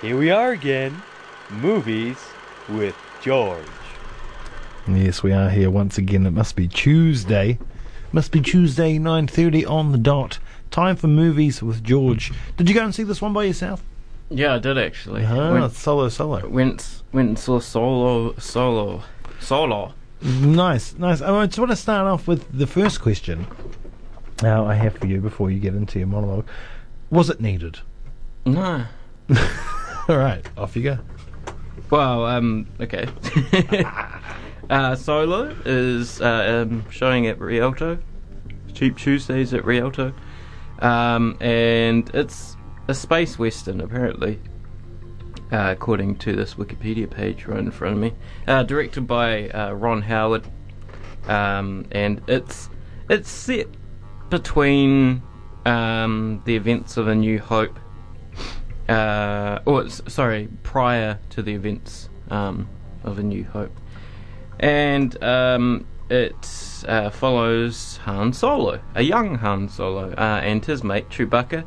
Here we are again. Movies with George. Yes, we are here once again. It must be Tuesday. Must be Tuesday, 9.30 on the dot. Time for movies with George. Did you go and see this one by yourself? Yeah, I did actually. Ah, went, solo, solo. went went and saw Solo, Solo, Solo. Nice, nice. I just want to start off with the first question now I have for you before you get into your monologue. Was it needed? No. All right, off you go. Well, um, okay. uh, Solo is uh, um, showing at Rialto, Cheap Tuesdays at Rialto, um, and it's a space western apparently, uh, according to this Wikipedia page right in front of me. Uh, directed by uh, Ron Howard, um, and it's it's set between um, the events of A New Hope uh, or s- sorry, prior to the events um, of A New Hope, and um, it uh, follows Han Solo, a young Han Solo, uh, and his mate Chewbacca.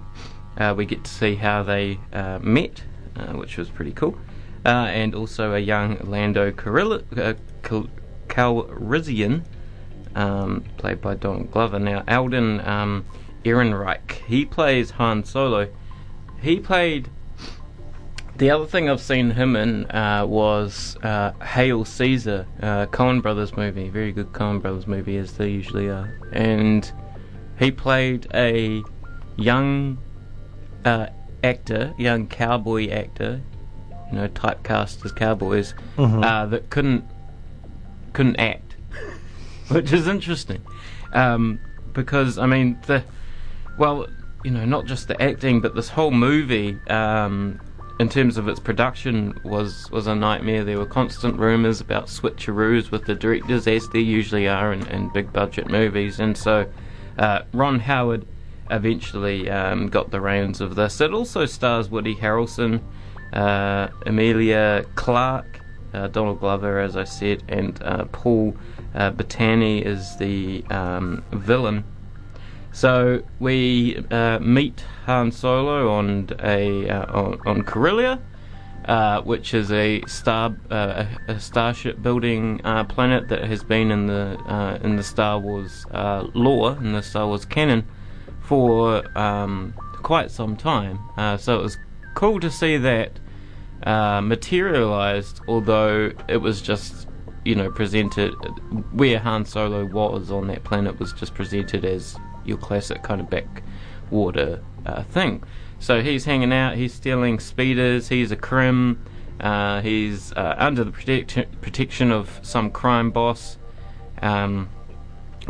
Uh, we get to see how they uh, met, uh, which was pretty cool, and also a young Lando uh, Cal- Calrissian, um, played by Donald Glover. Now, Alden um, Ehrenreich, he plays Han Solo he played. The other thing I've seen him in uh, was uh, Hail Caesar, uh, Coen Brothers movie, very good Coen Brothers movie as they usually are, and he played a young uh, actor, young cowboy actor, you know, typecast as cowboys, Mhm. uh, that couldn't couldn't act, which is interesting, um, because I mean the well, you know, not just the acting, but this whole movie, um, in terms of its production, was was a nightmare. There were constant rumours about switcheroos with the directors, as there usually are in, in big budget movies, and so uh, Ron Howard eventually um, got the reins of this. It also stars Woody Harrelson, uh, Emilia Clarke, uh, Donald Glover, as I said, and uh, Paul uh, Bettany is the um, villain. So we uh, meet Han Solo on a uh, on, on Corellia, uh, which is a star uh, a, a starship building uh, planet that has been in the uh, in the Star Wars lore in the Star Wars canon for um, quite some time. So it was cool to see that materialized, although it was just you know presented where Han Solo was on that planet was just presented as your classic kind of backwater uh, thing. So he's hanging out, he's stealing speeders, he's a crim, uh, he's uh, under the protect- protection of some crime boss. Um,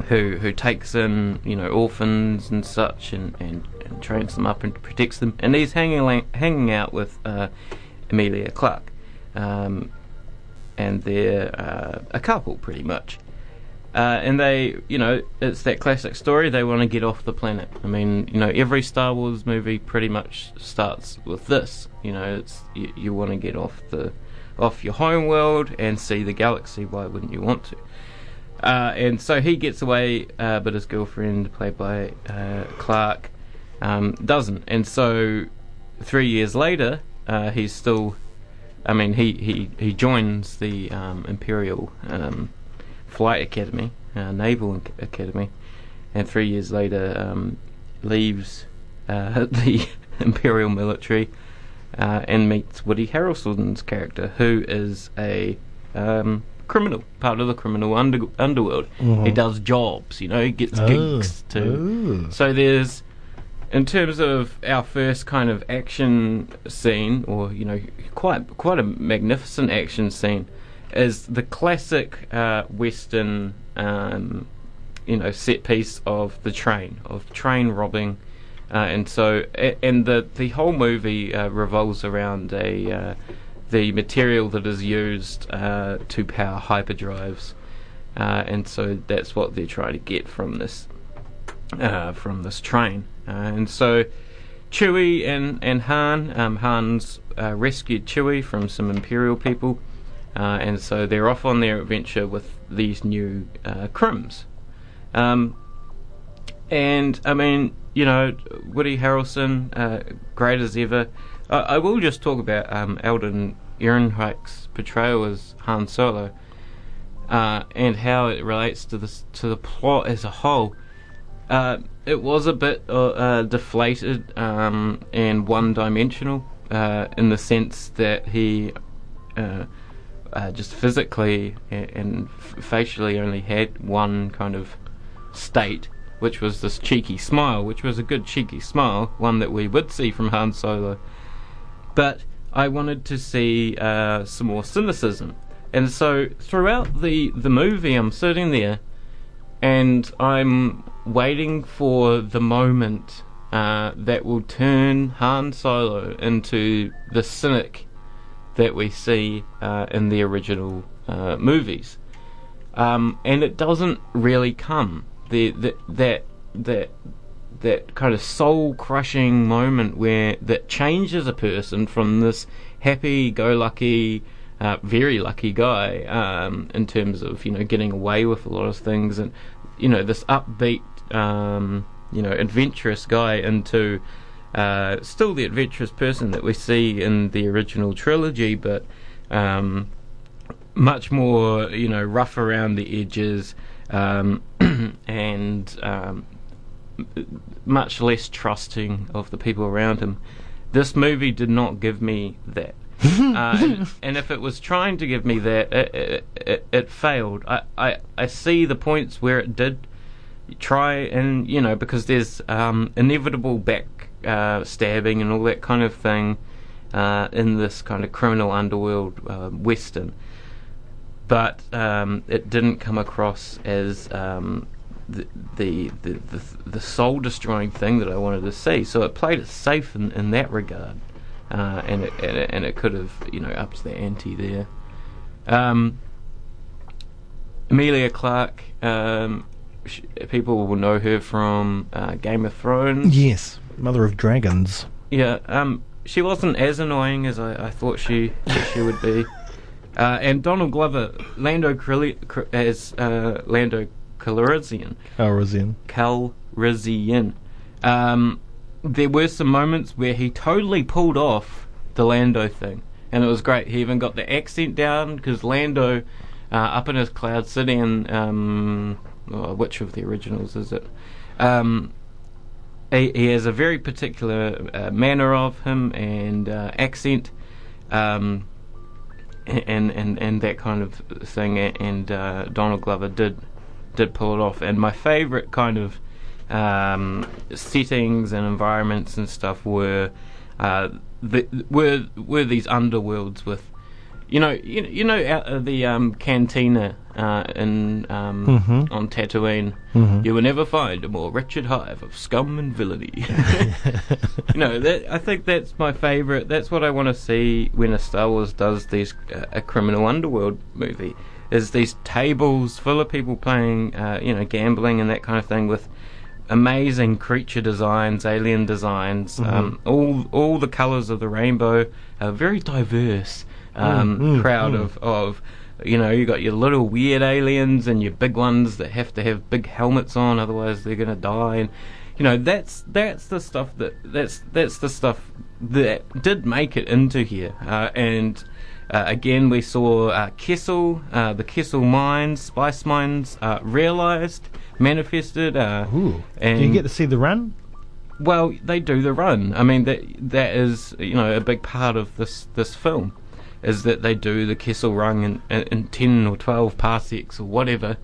who who takes in you know orphans and such and, and, and trains them up and protects them and he's hanging hanging out with uh, Emilia Clarke um, and they're uh, a couple pretty much uh, and they you know it's that classic story they want to get off the planet I mean you know every Star Wars movie pretty much starts with this you know it's you, you want to get off the off your home world and see the galaxy why wouldn't you want to uh, and so he gets away, uh, but his girlfriend, played by uh, Clarke, um, doesn't. And so three years later, uh, he's still. I mean, he, he, he joins the um, Imperial um, Flight Academy, uh, Naval Academy, and three years later um, leaves uh, the Imperial military uh, and meets Woody Harrelson's character, who is a um, criminal, part of the criminal under- underworld. Mhm. He does jobs, you know, he gets Oh. gigs too. Oh. So there's, in terms of our first kind of action scene, or you know, quite quite a magnificent action scene, is the classic uh, Western, um, you know, set piece of the train of train robbing. Uh, and so, and the the whole movie uh, revolves around a uh, the material that is used uh, to power hyperdrives, uh, and so that's what they're trying to get from this from this train. And so, Chewie and and Han, um, Han's rescued Chewie from some Imperial people, uh, and so they're off on their adventure with these new uh, crims. Um, and I mean, you know, Woody Harrelson, uh, great as ever. I, I will just talk about um, Alden Ehrenreich's portrayal as Han Solo, uh, and how it relates to the to the plot as a whole. Uh, it was a bit uh, deflated um, and one-dimensional in the sense that he uh, just physically and, and facially only had one kind of state, which was this cheeky smile, which was a good cheeky smile, one that we would see from Han Solo. But I wanted to see uh, some more cynicism, and so throughout the the movie, I'm sitting there, and I'm waiting for the moment uh, that will turn Han Solo into the cynic that we see uh, in the original uh, movies, um, and it doesn't really come. The, the that that that kind of soul crushing moment where that changes a person from this happy go lucky. Uh, very lucky guy um, in terms of you know getting away with a lot of things and you know this upbeat um, you know adventurous guy into uh, still the adventurous person that we see in the original trilogy, but um, much more you know rough around the edges um, and um, much less trusting of the people around him. This movie did not give me that. uh, and, and if it was trying to give me that, it, it, it, it failed. I, I, I see the points where it did try, and you know, because there's um, inevitable back uh, stabbing and all that kind of thing uh, in this kind of criminal underworld uh, western, but um, it didn't come across as um, the, the the the the soul destroying thing that I wanted to see. So it played it safe in, in that regard, uh, and it, and it and it could have you know upped the ante there. Um, Emilia Clarke, um, sh- people will know her from uh, Game of Thrones. Yes, Mother of Dragons. Yeah, um, she wasn't as annoying as I, I thought she she would be. Uh, and Donald Glover, Lando Crili- Cr- as uh, Lando Calrissian. Calrissian. Calrissian. Um, there were some moments where he totally pulled off the Lando thing, and it was great. He even got the accent down because Lando, uh, up in his cloud city, and um, oh, which of the originals is it? Um, he, he has a very particular uh, manner of him and uh, accent, um, and and and that kind of thing. And uh, Donald Glover did did pull it off. And my favourite kind of um, settings and environments and stuff were uh, the, were were these underworlds with. You know, you, you know out of the um, cantina uh, in um, Mhm. on Tatooine. Mhm. You will never find a more wretched hive of scum and villainy. you know, that, I think that's my favourite. That's what I want to see when a Star Wars does these uh, a criminal underworld movie. Is these tables full of people playing, uh, you know, gambling and that kind of thing with amazing creature designs, alien designs, um, all all the colours of the rainbow, a very diverse um, Mm, mm, crowd mm. of of you know you got your little weird aliens and your big ones that have to have big helmets on, otherwise they're gonna die. And you know that's that's the stuff that that's that's the stuff that did make it into here. Uh, and uh, again, we saw uh, Kessel, uh, the Kessel mines, spice mines, uh, realized, manifested. Uh, Ooh. and Do you get to see the run? well, they do the run. I mean, that that is you know a big part of this this film, is that they do the Kessel Run in, in, in ten or twelve parsecs or whatever,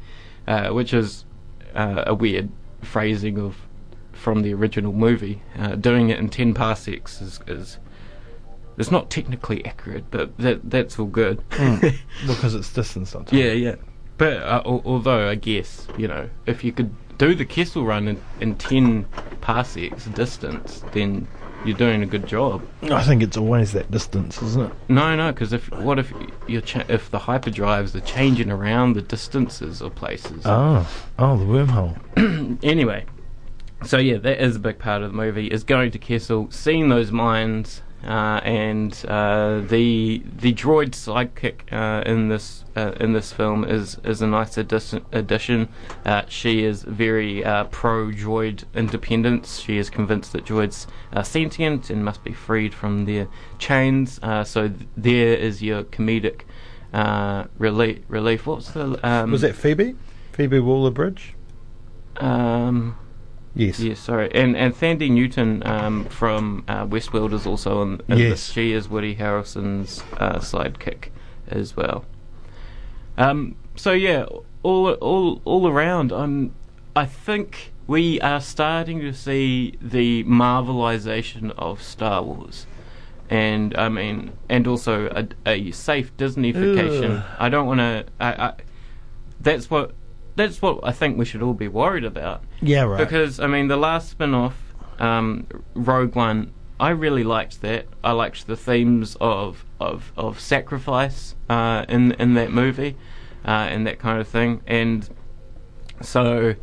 uh, which is uh, a weird phrasing of from the original movie. Uh, doing it in ten parsecs is, is it's not technically accurate, but that that's all good. Because it's distance sometimes. Yeah, yeah. But uh, although I guess you know, if you could do the Kessel Run in, in ten parsecs distance, then you're doing a good job. I think it's always that distance, isn't it? No, no, because if what if you're cha- if the hyperdrives are changing around the distances of places? Oh. Oh, the wormhole. Anyway, so yeah, that is a big part of the movie is going to Kessel, seeing those mines, and uh, the the droid sidekick uh, in this uh, in this film is is a nice addition. addition. Uh, she is very uh, pro droid independence. She is convinced that droids are sentient and must be freed from their chains. so th- there is your comedic relief. Relief. What's the um, Was that Phoebe? Phoebe Waller Bridge? Um, Yes. Yes, sorry. And and Thandie Newton um, from uh, Westworld is also in, in Yes. this. She is Woody Harrelson's uh, sidekick as well. Um, so yeah, all all all around, I'm. I think we are starting to see the Marvelization of Star Wars. And I mean, and also a, a safe Disneyfication. Ugh. I don't want to. I, I, that's what. That's what I think we should all be worried about. Yeah, right. Because I mean, the last spin-off, um, Rogue One, I really liked that. I liked the themes of of of sacrifice uh, in in that movie, uh, and that kind of thing. And so,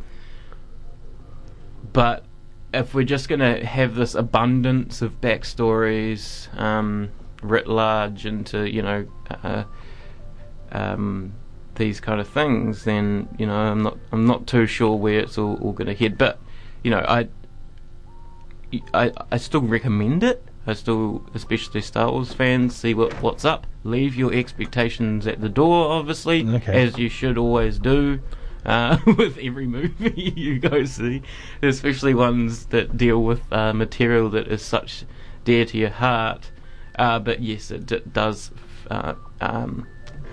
but if we're just gonna have this abundance of backstories, um, writ large into you know. Uh, um, these kind of things, then you know I'm not I'm not too sure where it's all, all going to head. But you know I, I I still recommend it. I still, especially Star Wars fans, see what what's up. Leave your expectations at the door, obviously, Okay. as you should always do. Uh, with every movie you go see, especially ones that deal with uh, material that is such dear to your heart. Uh, but yes, it d- does uh, um,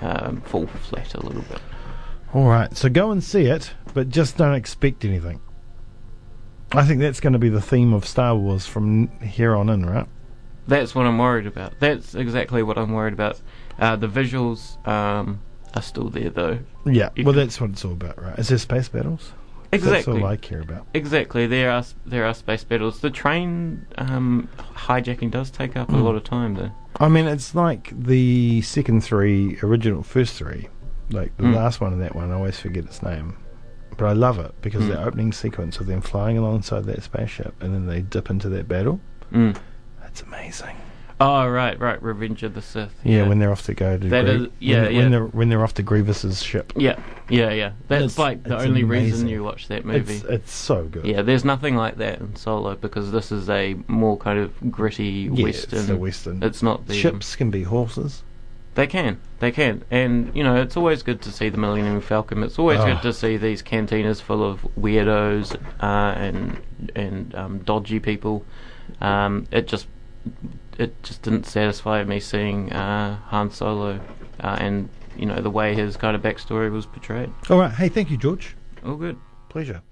um, fall flat a little bit. All right, so go and see it, but just don't expect anything. I think that's going to be the theme of Star Wars from here on in, right? That's what I'm worried about. That's exactly what I'm worried about. Uh, the visuals um, are still there, though. Yeah. Well, that's what it's all about, right? Is there space battles? Exactly. That's all I care about. Exactly. There are there are space battles. The train um, hijacking does take up a Mm. lot of time, though. I mean, it's like the second three, original first three. Like the Mm. last one and that one, I always forget its name. But I love it because Mm. the opening sequence of them flying alongside that spaceship and then they dip into that battle. Mm. That's amazing. Oh right, right. Revenge of the Sith. Yeah, when they're off to go to That Grie- is- yeah, when, yeah. when they're when they're off to Grievous's ship. yeah, yeah, yeah. That's It's- like the it's only reason you watch that movie. It's it's so good. yeah, there's nothing like that in Solo because this is a more kind of gritty Yeah, western. It's the western. It's not the um, Ships can be horses. They can, they can, and you know it's always good to see the Millennium Falcon. It's always Oh. good to see these cantinas full of weirdos uh, and and um, dodgy people. Um, it just it just didn't satisfy me seeing uh, Han Solo uh, and you know the way his kind of backstory was portrayed. All right. Hey, thank you, George. All good. Pleasure.